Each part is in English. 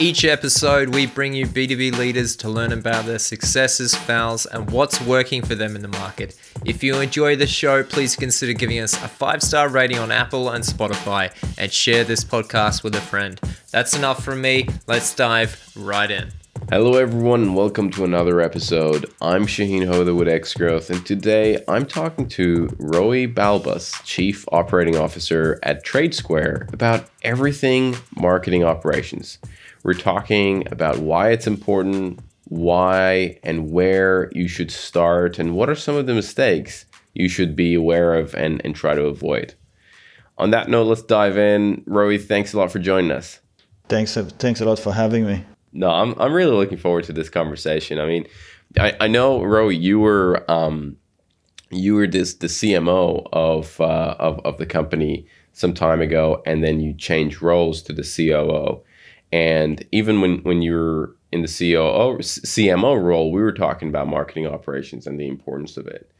Each episode, we bring you B2B leaders to learn about their successes, fails, and what's working for them in the market. If you enjoy the show, please consider giving us a five star rating on Apple and Spotify and share this podcast with a friend. That's enough from me. Let's dive right in. Hello, everyone, and welcome to another episode. I'm Shahin Hoda with X Growth, and today I'm talking to Roy Balbus, Chief Operating Officer at TradeSquare, about everything marketing operations. We're talking about why it's important, why and where you should start, and what are some of the mistakes you should be aware of and, and try to avoid. On that note, let's dive in. Roy, thanks a lot for joining us. Thanks, thanks a lot for having me. No, I'm I'm really looking forward to this conversation. I mean, I, I know Roy, you were um, you were this the CMO of uh, of of the company some time ago, and then you changed roles to the COO. And even when when you're in the COO CMO role, we were talking about marketing operations and the importance of it.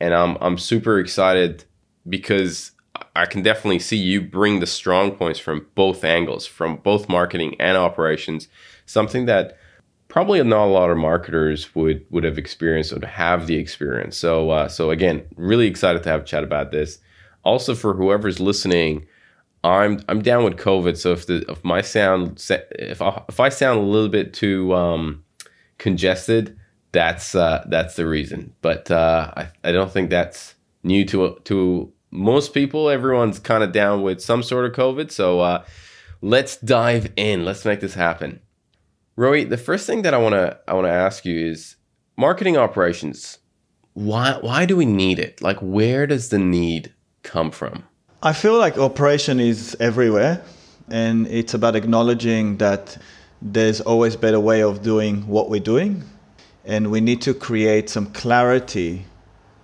And I'm I'm super excited because I can definitely see you bring the strong points from both angles, from both marketing and operations, something that probably not a lot of marketers would would have experienced or have the experience. So uh, so again, really excited to have a chat about this. Also for whoever's listening, I'm I'm down with COVID. So if the if my sound if I, if I sound a little bit too um, congested, that's uh, that's the reason. But uh, I I don't think that's new to to most people. Everyone's kind of down with some sort of COVID. So uh, let's dive in. Let's make this happen. Roy, the first thing that I wanna I wanna ask you is marketing operations. Why why do we need it? Like where does the need come from? I feel like operation is everywhere, and it's about acknowledging that there's always better way of doing what we're doing, and we need to create some clarity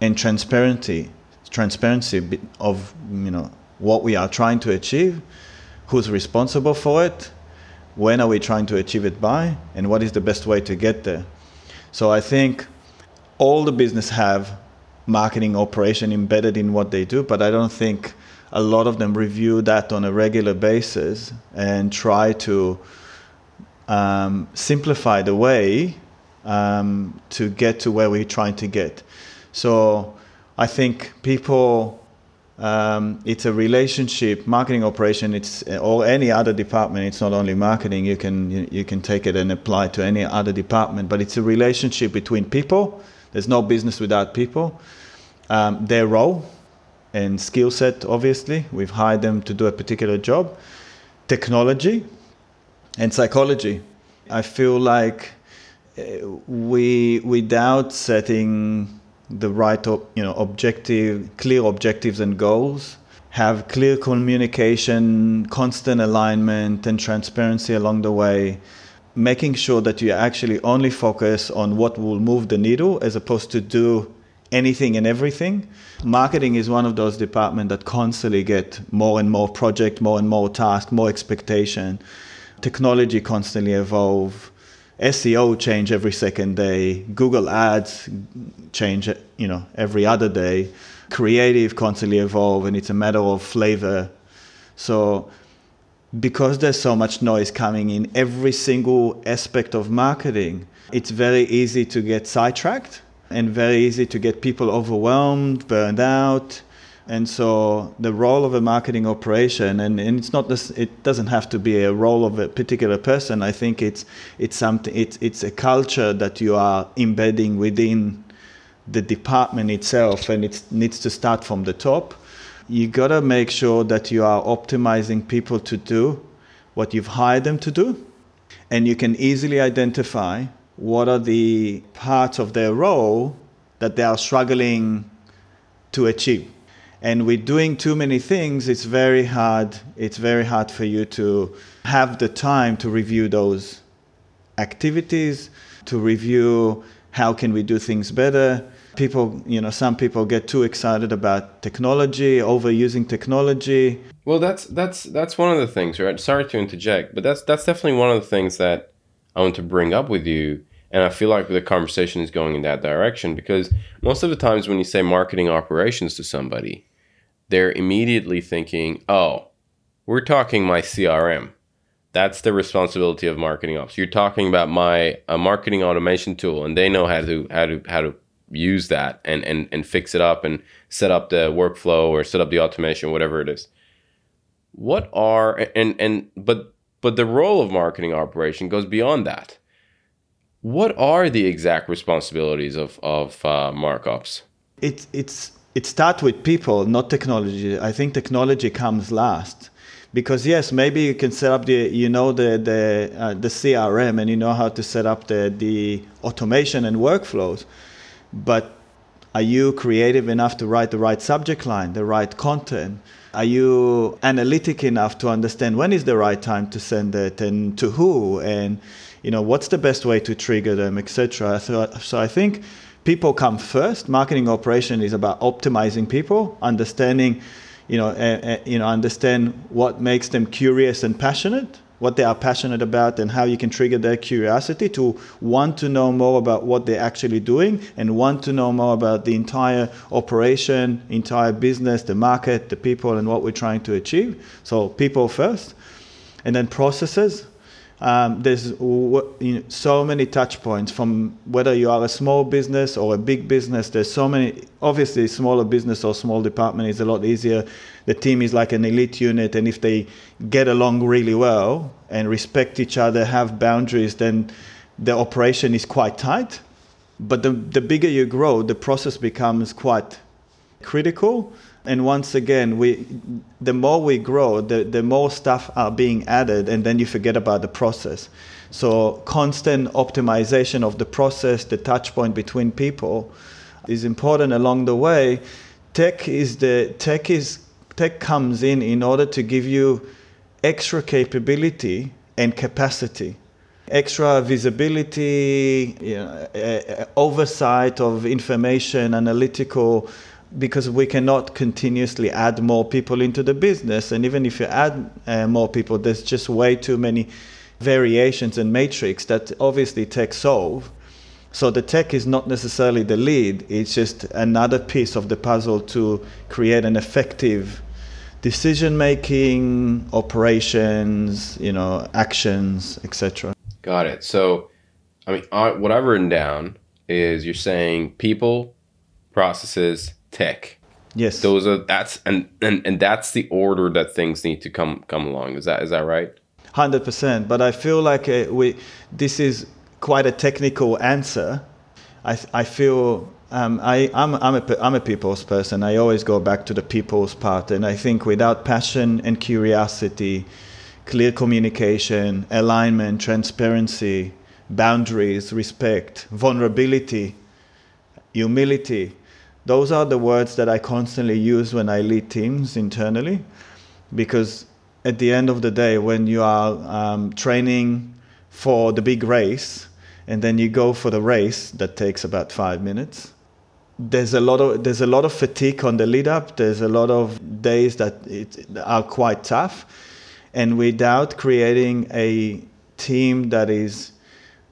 and transparency, transparency of you know what we are trying to achieve, who's responsible for it, when are we trying to achieve it by, and what is the best way to get there. So I think all the business have marketing operation embedded in what they do, but I don't think a lot of them review that on a regular basis and try to um, simplify the way um, to get to where we're trying to get. So I think people, um, it's a relationship, marketing operation. It's or any other department. It's not only marketing. You can you, can take it and apply to any other department. But it's a relationship between people. There's no business without people. Um, their role and skill set, obviously. We've hired them to do a particular job. Technology and psychology. I feel like uh, we, without setting the right, you know, objective, clear objectives and goals, have clear communication, constant alignment, and transparency along the way, making sure that you actually only focus on what will move the needle as opposed to do anything and everything. Marketing is one of those departments that constantly get more and more project, more and more task, more expectation. Technology constantly evolve. SEO change every second day. Google Ads change, you know, every other day. Creative constantly evolve, and it's a matter of flavor. So, because there's so much noise coming in every single aspect of marketing, it's very easy to get sidetracked and very easy to get people overwhelmed, burned out. And so the role of a marketing operation, and, and it's not this, it doesn't have to be a role of a particular person. I think it's it's something it's it's a culture that you are embedding within the department itself, and it needs to start from the top. You gotta make sure that you are optimizing people to do what you've hired them to do, and you can easily identify what are the parts of their role that they are struggling to achieve. And with doing too many things, it's very hard. It's very hard for you to have the time to review those activities, to review how can we do things better. People, you know, some people get too excited about technology, overusing technology. Well, that's that's that's one of the things, right? Sorry to interject, but that's that's definitely one of the things that I want to bring up with you and I feel like the conversation is going in that direction because most of the times when you say marketing operations to somebody, they're immediately thinking, oh, we're talking my CRM. that's the responsibility of marketing ops. You're talking about my a marketing automation tool, and they know how to how to how to use that and and and fix it up and set up the workflow or set up the automation, whatever it is. What are and and but but the role of marketing operation goes beyond that. What are the exact responsibilities of of uh, markups? It's it's it starts with people, not technology. I think technology comes last because yes, maybe you can set up the you know the the uh, the CRM and you know how to set up the the automation and workflows, but are you creative enough to write the right subject line, the right content? Are you analytic enough to understand when is the right time to send it and to who and you know what's the best way to trigger them, etc. So, so I think people come first. Marketing operation is about optimizing people, understanding you know, uh, uh, you know, understand what makes them curious and passionate, what they are passionate about, and how you can trigger their curiosity to want to know more about what they're actually doing and want to know more about the entire operation, entire business, the market, the people, and what we're trying to achieve. So, people first, and then processes um, there's you know, so many touch points from whether you are a small business or a big business. There's so many. Obviously, smaller business or small department is a lot easier. The team is like an elite unit, and if they get along really well and respect each other, have boundaries, then the operation is quite tight. But the the bigger you grow, the process becomes quite critical and once again we the more we grow the, the more stuff are being added and then you forget about the process. So constant optimization of the process the touch point between people is important along the way. Tech is the tech is tech comes in in order to give you extra capability and capacity. Extra visibility you know, eh, eh, oversight of information analytical because we cannot continuously add more people into the business. And even if you add uh, more people, there's just way too many variations and matrix that obviously tech solve. So the tech is not necessarily the lead, it's just another piece of the puzzle to create an effective decision making, operations, you know, actions, etc. Got it. So, I mean, what I've written down is you're saying people, processes, tech. Yes. Those are that's and, and and that's the order that things need to come come along. Is that is that right? Hundred percent. But I feel like uh, we this is quite a technical answer. I I feel um, I, I'm, I'm, a, I'm a people's person. I always go back to the people's part. And I think without passion and curiosity, clear communication, alignment, transparency, boundaries, respect, vulnerability, humility, those are the words that I constantly use when I lead teams internally, because at the end of the day, when you are um, training for the big race and then you go for the race that takes about five minutes, there's a lot of there's a lot of fatigue on the lead up. There's a lot of days that it, are quite tough, and without creating a team that is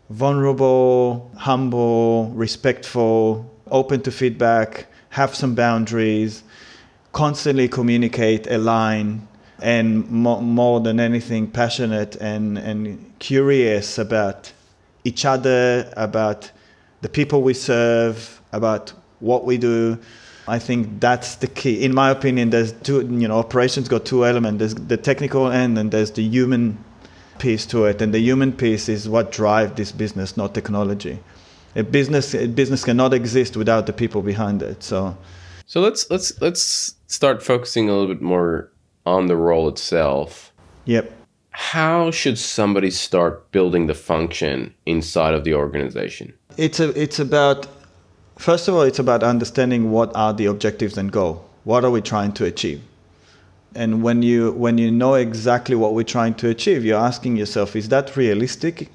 vulnerable, humble, respectful, open to feedback, have some boundaries, constantly communicate, align, and mo- more than anything, passionate and, and curious about each other, about the people we serve, about what we do. I think that's the key. In my opinion, there's two, you know, operations got two elements. There's the technical end and there's the human piece to it. And the human piece is what drives this business, not technology a business a business cannot exist without the people behind it. So, so let's let's let's start focusing a little bit more on the role itself. Yep. How should somebody start building the function inside of the organization? It's a it's about first of all it's about understanding what are the objectives and goal. What are we trying to achieve? And when you when you know exactly what we're trying to achieve, you're asking yourself, is that realistic?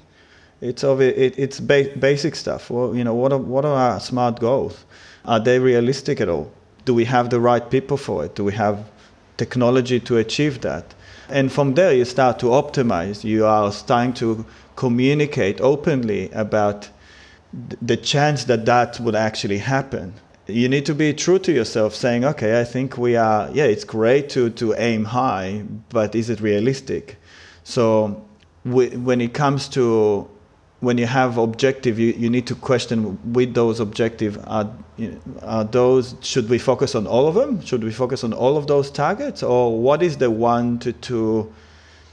It's of it, it's ba- basic stuff. Well, you know, what are, what are our smart goals? Are they realistic at all? Do we have the right people for it? Do we have technology to achieve that? And from there, you start to optimize. You are starting to communicate openly about the chance that that would actually happen. You need to be true to yourself, saying, okay, I think we are, yeah, it's great to, to aim high, but is it realistic? So when it comes to when you have objective, you, you need to question with those objective are, are those should we focus on all of them? Should we focus on all of those targets, or what is the one to two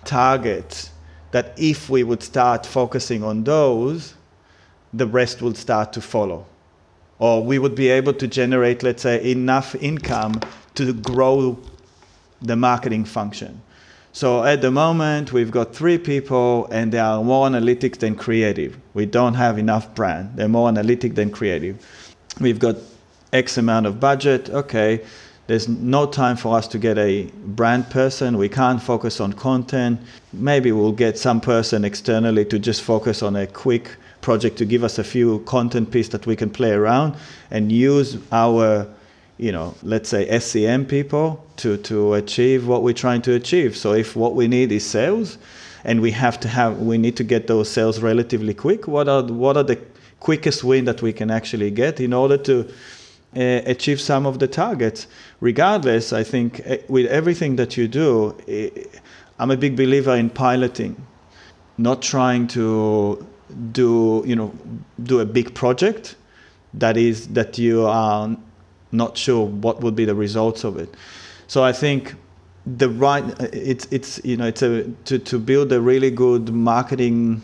targets that if we would start focusing on those, the rest will start to follow, or we would be able to generate, let's say, enough income to grow the marketing function. So at the moment, we've got three people, and they are more analytic than creative. We don't have enough brand. They're more analytic than creative. We've got X amount of budget. Okay, there's no time for us to get a brand person. We can't focus on content. Maybe we'll get some person externally to just focus on a quick project to give us a few content piece that we can play around and use our you know, let's say SEM people to, to achieve what we're trying to achieve. So if what we need is sales and we have to have, we need to get those sales relatively quick, what are, what are the quickest win that we can actually get in order to uh, achieve some of the targets? Regardless, I think uh, with everything that you do, uh, I'm a big believer in piloting, not trying to do, you know, do a big project that is that you are not sure what would be the results of it. So I think the right it's it's you know it's a to, to build a really good marketing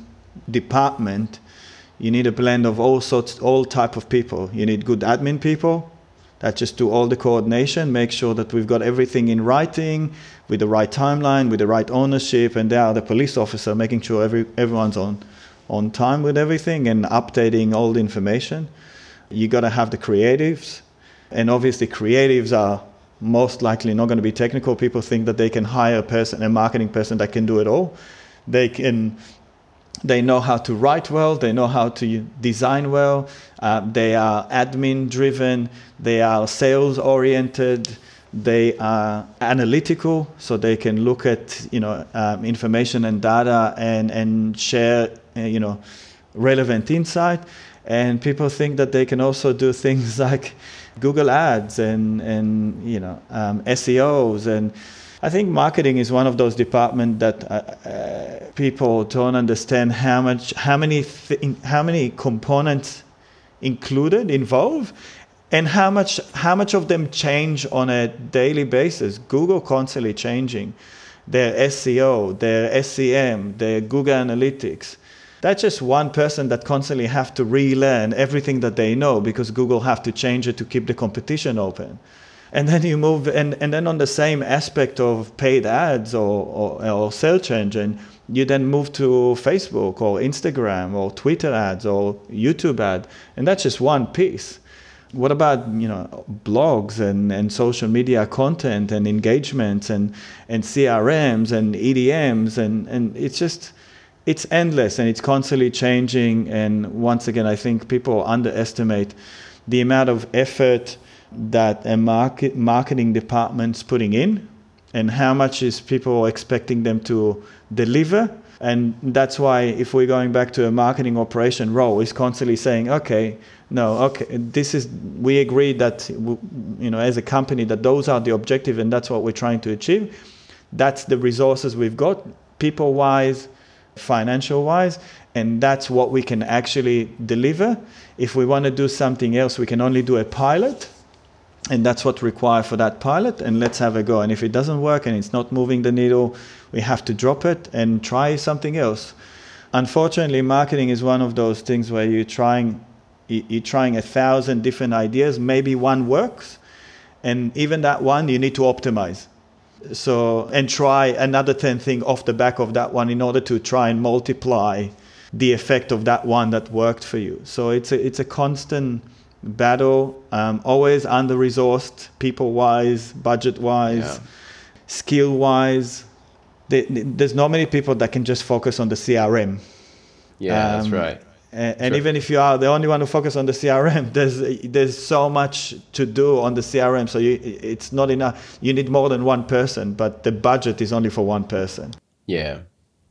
department you need a blend of all sorts all type of people you need good admin people that just do all the coordination make sure that we've got everything in writing with the right timeline with the right ownership and they are the police officer making sure every everyone's on on time with everything and updating all the information you got to have the creatives and obviously, creatives are most likely not going to be technical. People think that they can hire a person, a marketing person that can do it all. They can, they know how to write well. They know how to design well. Uh, they are admin driven. They are sales oriented. They are analytical, so they can look at you know um, information and data and and share uh, you know relevant insight. And people think that they can also do things like Google Ads and and you know um, SEOs and I think marketing is one of those departments that uh, uh, people don't understand how much how many th- how many components included involved and how much how much of them change on a daily basis. Google constantly changing their SEO, their SEM, their Google Analytics that's just one person that constantly have to relearn everything that they know because Google have to change it to keep the competition open. And then you move, and, and then on the same aspect of paid ads or, or, or search engine, you then move to Facebook or Instagram or Twitter ads or YouTube ad, and that's just one piece. What about you know blogs and, and social media content and engagements and, and CRMs and EDMs and, and it's just it's endless and it's constantly changing. And once again, I think people underestimate the amount of effort that a market marketing department's putting in and how much is people expecting them to deliver. And that's why if we're going back to a marketing operation role is constantly saying okay no okay this is we agree that you know as a company that those are the objective and that's what we're trying to achieve. That's the resources we've got. People wise financial wise and that's what we can actually deliver. If we want to do something else we can only do a pilot and that's what's required for that pilot and let's have a go. And if it doesn't work and it's not moving the needle we have to drop it and try something else. Unfortunately marketing is one of those things where you're trying you're trying a thousand different ideas. Maybe one works and even that one you need to optimize so and try another 10 thing off the back of that one in order to try and multiply the effect of that one that worked for you. So it's a, it's a constant battle um, always under resourced people wise budget wise yeah. skill wise there's not many people that can just focus on the crm yeah um, that's right and, and sure. even if you are the only one who focuses on the CRM, there's there's so much to do on the CRM. So you, it's not enough. You need more than one person, but the budget is only for one person. Yeah,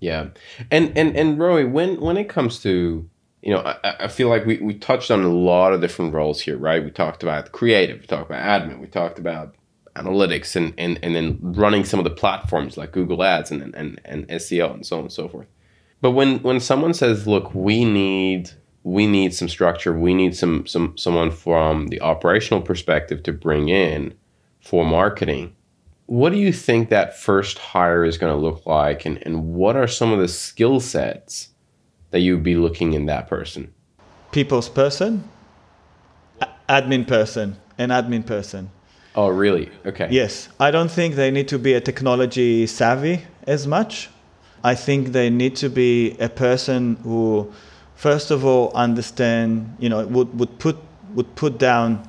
yeah. And and and Roy, when when it comes to you know, I, I feel like we, we touched on a lot of different roles here, right? We talked about creative, we talked about admin, we talked about analytics and, and, and then running some of the platforms like Google Ads and, and, and SEO and so on and so forth. But when when someone says, "Look, we need we need some structure. We need some some someone from the operational perspective to bring in for marketing." What do you think that first hire is going to look like, and, and what are some of the skill sets that you'd be looking in that person? People's person, admin person, an admin person. Oh, really? Okay. Yes, I don't think they need to be a technology savvy as much. I think they need to be a person who, first of all, understand. You know, would would put would put down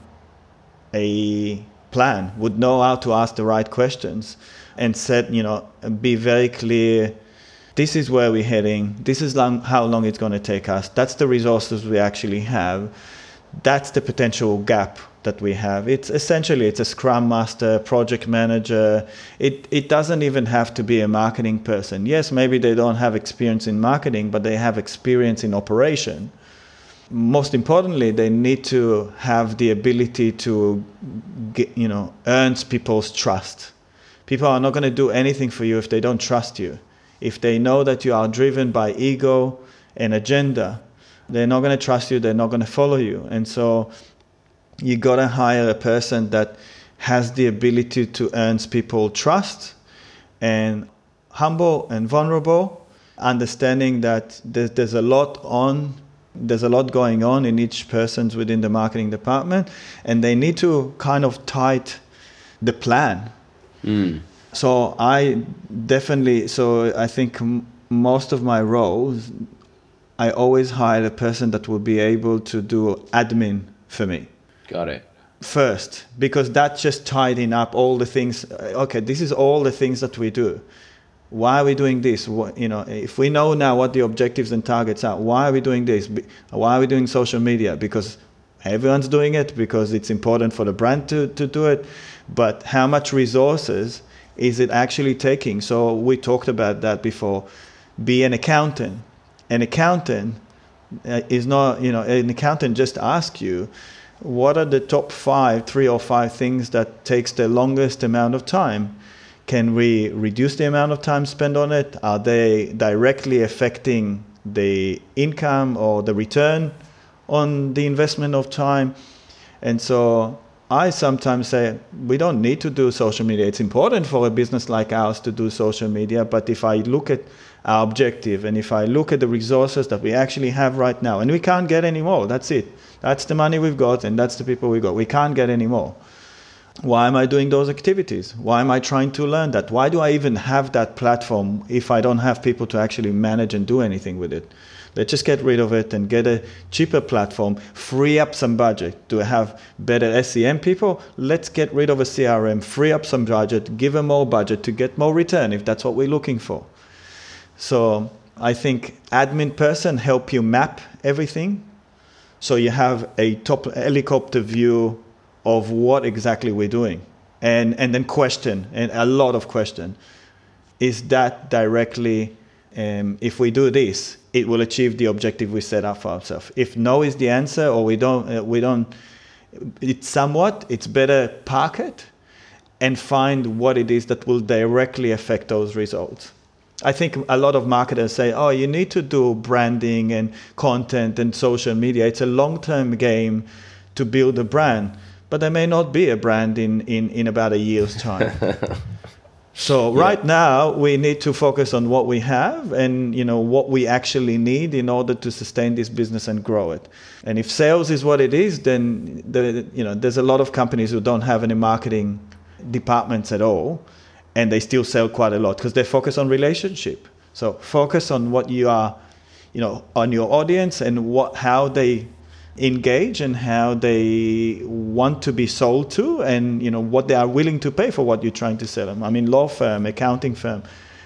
a plan, would know how to ask the right questions, and set. You know, be very clear. This is where we're heading. This is long, how long it's going to take us. That's the resources we actually have. That's the potential gap that we have. It's essentially it's a scrum master, project manager. It it doesn't even have to be a marketing person. Yes, maybe they don't have experience in marketing, but they have experience in operation. Most importantly, they need to have the ability to get, you know earn people's trust. People are not going to do anything for you if they don't trust you. If they know that you are driven by ego and agenda, they're not going to trust you. They're not going to follow you. And so you got to hire a person that has the ability to earn people trust and humble and vulnerable understanding that there's, there's a lot on there's a lot going on in each person's within the marketing department and they need to kind of tight the plan Mm. so i definitely so i think m- most of my roles i always hire a person that will be able to do admin for me. Got it. first because that just tidying up all the things. Uh, okay this is all the things that we do. Why are we doing this? What, you know if we know now what the objectives and targets are why are we doing this? Why are we doing social media? Because everyone's doing it because it's important for the brand to, to do it. But how much resources is it actually taking? So we talked about that before. Be an accountant an accountant uh, is not you know an accountant just asks you what are the top five three or five things that takes the longest amount of time? Can we reduce the amount of time spent on it? Are they directly affecting the income or the return on the investment of time? And so i sometimes say we don't need to do social media. It's important for a business like ours to do social media but if i look at our objective. And if i look at the resources that we actually have right now and we can't get any more that's it. That's the money we've got and that's the people we got. We can't get any more. Why am i doing those activities? Why am i trying to learn that? Why do i even have that platform if i don't have people to actually manage and do anything with it? Let's just get rid of it and get a cheaper platform free up some budget to have better sem people. Let's get rid of a crm free up some budget give them more budget to get more return if that's what we're looking for so i think admin person help you map everything. So you have a top helicopter view of what exactly we're doing. And and then question and a lot of question. Is that directly um, if we do this it will achieve the objective we set up for ourselves? If no is the answer or we don't uh, we don't it's somewhat it's better park it and find what it is that will directly affect those results I think a lot of marketers say, oh, you need to do branding and content and social media. It's a long term game to build a brand, but there may not be a brand in, in, in about a year's time. so right now we need to focus on what we have and you know what we actually need in order to sustain this business and grow it. And if sales is what it is, then the, you know there's a lot of companies who don't have any marketing departments at all and they still sell quite a lot because they focus on relationship. So focus on what you are, you know, on your audience and what how they engage and how they want to be sold to and you know what they are willing to pay for what you're trying to sell them. I mean law firm, accounting firm,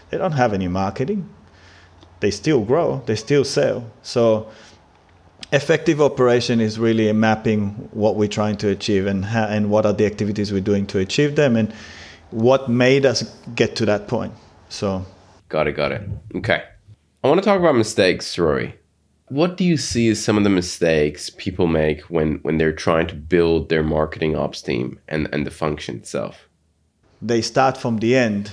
they don't have any marketing. They still grow, they still sell. So effective operation is really mapping what we're trying to achieve and how, and what are the activities we're doing to achieve them and what made us get to that point. So, got it, got it. Okay. I want to talk about mistakes, Rory. What do you see as some of the mistakes people make when when they're trying to build their marketing ops team and and the function itself? They start from the end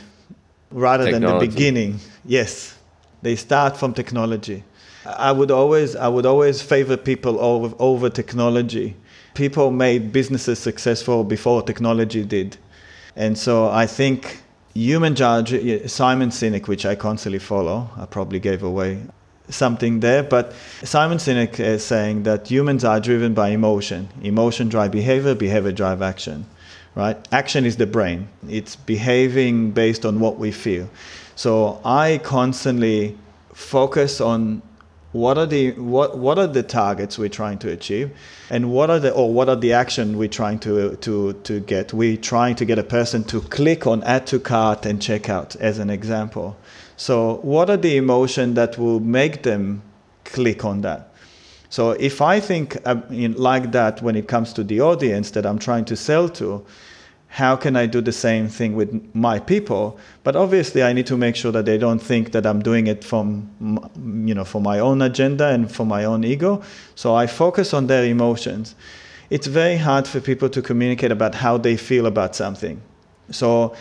rather Technology. than the beginning. Yes. They start from technology. I would always I would always favor people over over technology. People made businesses successful before technology did. And so I think human judge Simon Sinek, which I constantly follow, I probably gave away something there, but Simon Sinek is saying that humans are driven by emotion. Emotion drive behavior, behavior drive action. Right? Action is the brain. It's behaving based on what we feel. So I constantly focus on what are the what what are the targets we're trying to achieve? And what are the or what are the action we're trying to to to get? We're trying to get a person to click on add to cart and check out as an example. So what are the emotion that will make them click on that? So if i think um, like that when it comes to the audience that i'm trying to sell to how can I do the same thing with my people? But obviously, I need to make sure that they don't think that I'm doing it from, you know, for my own agenda and for my own ego. So I focus on their emotions. It's very hard for people to communicate about how they feel about something. So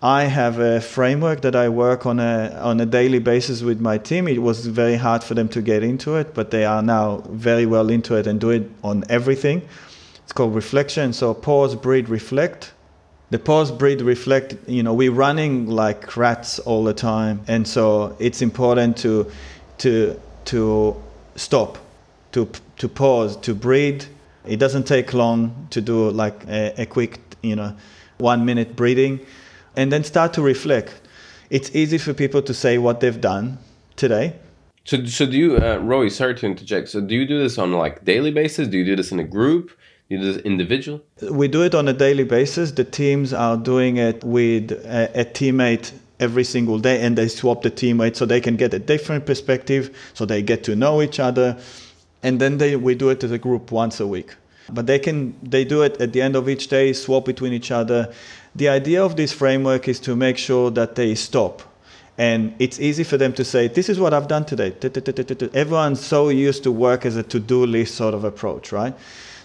I have a framework that I work on a on a daily basis with my team. It was very hard for them to get into it, but they are now very well into it and do it on everything. It's called reflection. So pause, breathe, reflect the pause breathe reflect you know we're running like rats all the time and so it's important to to to stop to to pause to breathe it doesn't take long to do like a, a quick you know one minute breathing and then start to reflect it's easy for people to say what they've done today so, so do you, uh, Roy? Sorry to interject. So, do you do this on like daily basis? Do you do this in a group? Individual? We do it on a daily basis. The teams are doing it with a, a teammate every single day and they swap the teammate so they can get a different perspective, so they get to know each other. And then they, we do it as a group once a week. But they can they do it at the end of each day, swap between each other. The idea of this framework is to make sure that they stop and it's easy for them to say this is what i've done today everyone's so used to work as a to-do list sort of approach right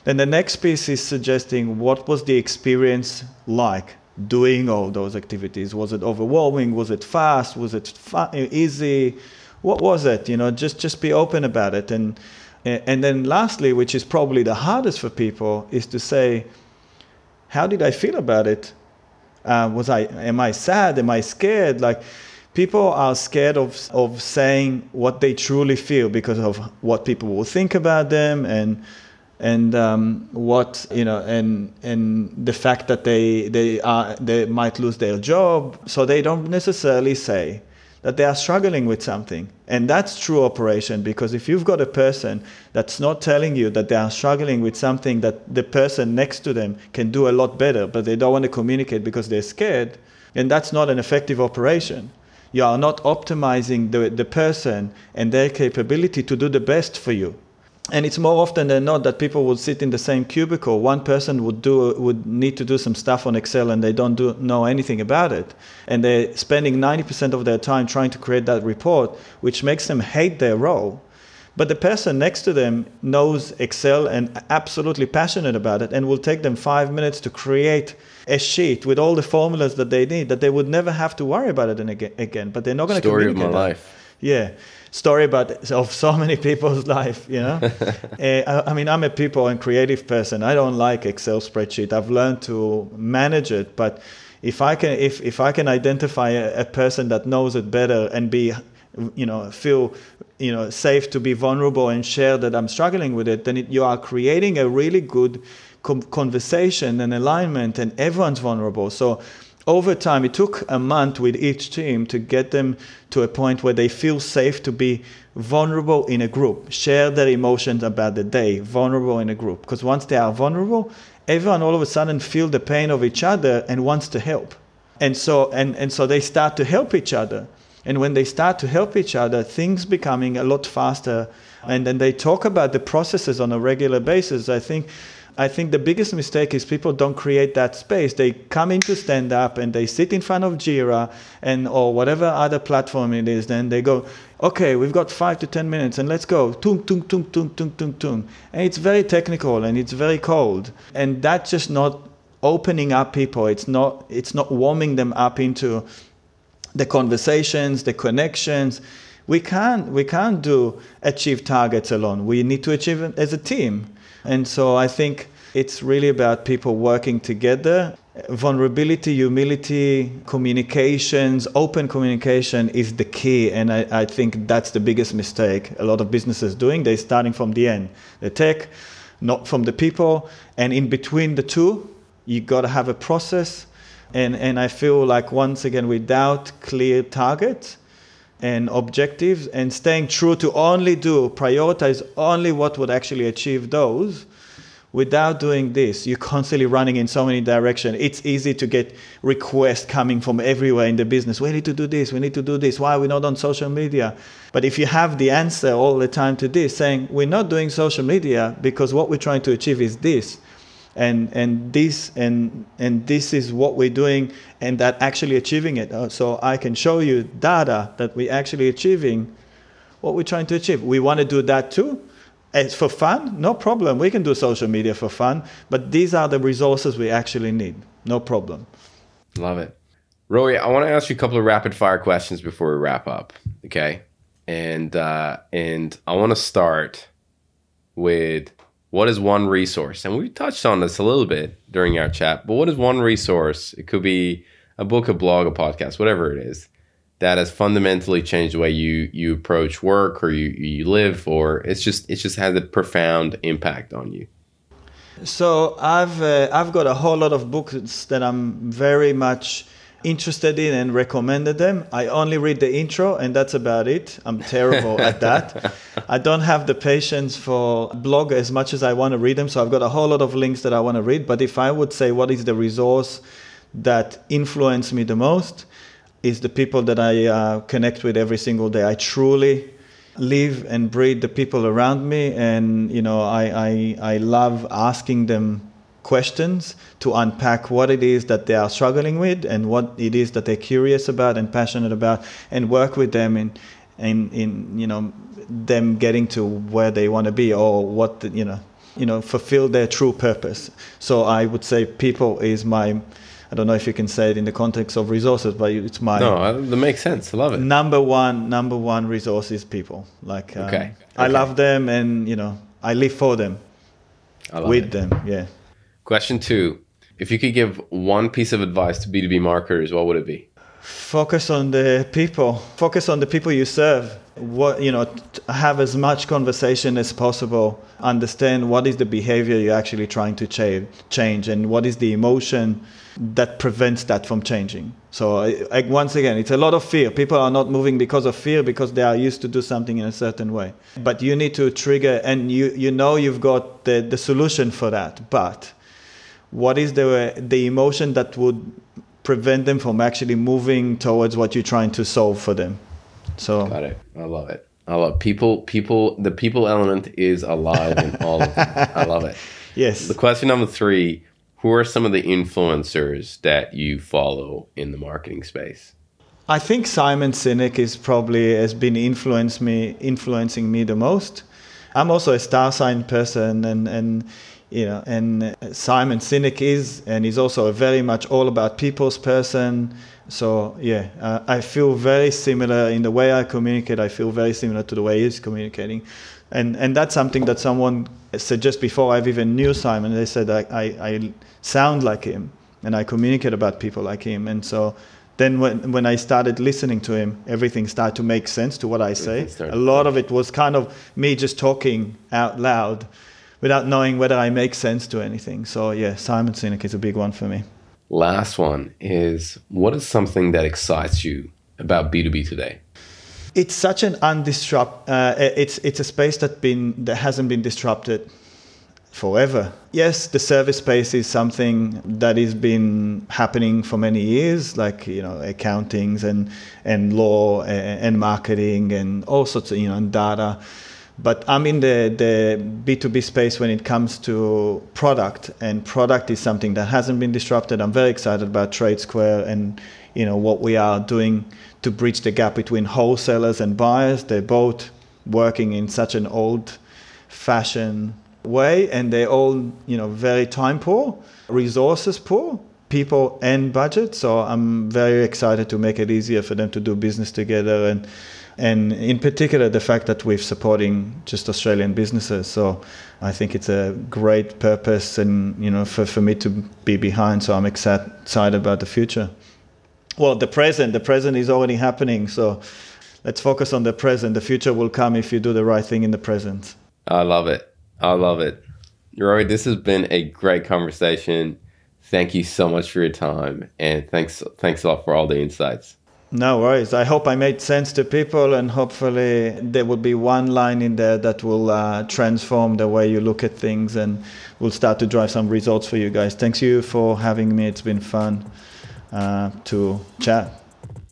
then the next piece is suggesting what was the experience like doing all those activities. Was it overwhelming? Was it fast? Was it easy? What was it? You know, just just be open about it. And and then lastly, which is probably the hardest for people, is to say, how did I feel about it? Uh, was I am I sad? Am I scared? Like people are scared of of saying what they truly feel because of what people will think about them and and um, what you know and and the fact that they they are they might lose their job. So they don't necessarily say that they are struggling with something. And that's true operation because if you've got a person that's not telling you that they are struggling with something that the person next to them can do a lot better but they don't want to communicate because they're scared then that's not an effective operation. You are not optimizing the, the person and their capability to do the best for you and it's more often than not that people would sit in the same cubicle. One person would do would need to do some stuff on Excel and they don't do, know anything about it, and they're spending 90% of their time trying to create that report, which makes them hate their role. But the person next to them knows Excel and absolutely passionate about it, and will take them five minutes to create a sheet with all the formulas that they need that they would never have to worry about it again. But they're not going to story of my that. life. Yeah story about of so many people's life you know? Uh, I, mean i'm a people and creative person. I don't like excel spreadsheet. I've learned to manage it but if i can if, if i can identify a, a person that knows it better and be you know feel you know safe to be vulnerable and share that i'm struggling with it then it, you are creating a really good com- conversation and alignment and everyone's vulnerable. So over time, it took a month with each team to get them to a point where they feel safe to be vulnerable in a group, share their emotions about the day, vulnerable in a group. Because once they are vulnerable, everyone all of a sudden feel the pain of each other and wants to help. And so, and, and so they start to help each other. And when they start to help each other, things becoming a lot faster. And then they talk about the processes on a regular basis. I think I think the biggest mistake is people don't create that space. They come into stand up and they sit in front of Jira and or whatever other platform it is. Then they go, okay, we've got five to ten minutes and let's go. Tung tung tung tung tung tung tung. And it's very technical and it's very cold. And that's just not opening up people. It's not it's not warming them up into the conversations, the connections we can't we can't do achieve targets alone. We need to achieve as a team. And so I think it's really about people working together. Vulnerability, humility, communications, open communication is the key. And I, I think that's the biggest mistake a lot of businesses doing. They're starting from the end, the tech, not from the people. And in between the two, you got to have a process. And, and I feel like, once again, without clear targets, and objectives and staying true to only do prioritize only what would actually achieve those without doing this. You're constantly running in so many directions it's easy to get requests coming from everywhere in the business. We need to do this we need to do this. Why are we not on social media? But if you have the answer all the time to this saying we're not doing social media because what we're trying to achieve is this and and this and and this is what we're doing and that actually achieving it. Uh, so i can show you data that we're actually achieving what we're trying to achieve. We want to do that too. It's for fun no problem. We can do social media for fun but these are the resources we actually need. No problem. Love it. Roy i want to ask you a couple of rapid fire questions before we wrap up okay? And uh and i want to start with what is one resource? And we touched on this a little bit during our chat, but what is one resource? It could be a book, a blog, a podcast, whatever it is, that has fundamentally changed the way you you approach work or you you live, or it's just it's just had a profound impact on you. So I've uh, I've got a whole lot of books that I'm very much interested in and recommended them. I only read the intro and that's about it. I'm terrible at that. I don't have the patience for blog as much as I want to read them. So I've got a whole lot of links that I want to read. But if I would say what is the resource that influenced me the most, is the people that I uh, connect with every single day. I truly live and breathe the people around me, and you know, I I, I love asking them questions to unpack what it is that they are struggling with and what it is that they're curious about and passionate about and work with them in in, in you know them getting to where they want to be or what the, you know you know fulfill their true purpose so i would say people is my I don't know if you can say it in the context of resources, but it's my no. That makes sense. I love it. Number one, number one resource is people. Like, um, okay. okay. I love them, and you know, I live for them, with it. them. Yeah. Question two If you could give one piece of advice to B2B marketers, what would it be? Focus on the people, focus on the people you serve. What, you know, have as much conversation as possible. Understand what is the behavior you're actually trying to change and what is the emotion that prevents that from changing. So like, once again, it's a lot of fear. People are not moving because of fear because they are used to do something in a certain way. But you need to trigger, and you you know you've got the the solution for that. But what is the the emotion that would prevent them from actually moving towards what you're trying to solve for them? So got it. I love it. I love people people the people element is alive in all of them. I love it. Yes. The question number three who are some of the influencers that you follow in the marketing space? I think simon sinek is probably has been influenced me influencing me the most. I'm also a star sign person and and you know, and Simon Sinek is, and he's also a very much all about people's person. So yeah, uh, I feel very similar in the way I communicate. I feel very similar to the way he's communicating, and and that's something that someone said just before I've even knew Simon. They said I, I, I sound like him, and I communicate about people like him, and so then when, when I started listening to him, everything started to make sense to what I say. A lot of it was kind of me just talking out loud without knowing whether I make sense to anything. So yeah, Simon Sinek is a big one for me. Last one is what is something that excites you about B2B today? It's such an undisrupt. Uh, it's it's a space that been that hasn't been disrupted forever. Yes, the service space is something that has been happening for many years, like you know accountings and and law and, and marketing and all sorts of you know and data but I'm in the, the B2B space when it comes to product, and product is something that hasn't been disrupted. I'm very excited about TradeSquare and you know what we are doing to bridge the gap between wholesalers and buyers. They're both working in such an old-fashioned way, and they're all you know very time poor, resources poor, people and budget. So I'm very excited to make it easier for them to do business together and and in particular the fact that we're supporting just Australian businesses. So I think it's a great purpose, and you know, for, for me to be behind. So I'm excited about the future. Well, the present, the present is already happening. So let's focus on the present. The future will come if you do the right thing in the present. I love it. I love it. Rory, this has been a great conversation. Thank you so much for your time, and thanks thanks a lot for all the insights. No worries. I hope I made sense to people, and hopefully there will be one line in there that will uh, transform the way you look at things and will start to drive some results for you guys. Thanks you for having me. It's been fun uh, to chat.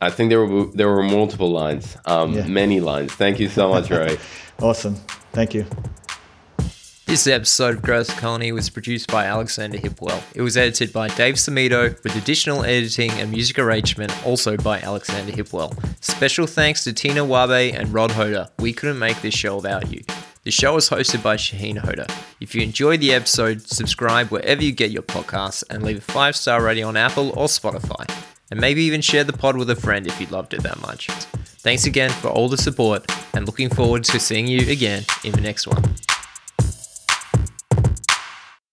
I think there were there were multiple lines, um, yeah. many lines. Thank you so much, Roy. awesome. Thank you. This episode of Growth Colony was produced by Alexander Hipwell. It was edited by Dave Samito, with additional editing and music arrangement also by Alexander Hipwell. Special thanks to Tina Wabe and Rod Hoda. We couldn't make this show without you. The show is hosted by Shahin Hoda. If you enjoyed the episode, subscribe wherever you get your podcasts and leave a five star rating on Apple or Spotify. And maybe even share the pod with a friend if you loved it that much. Thanks again for all the support and looking forward to seeing you again in the next one.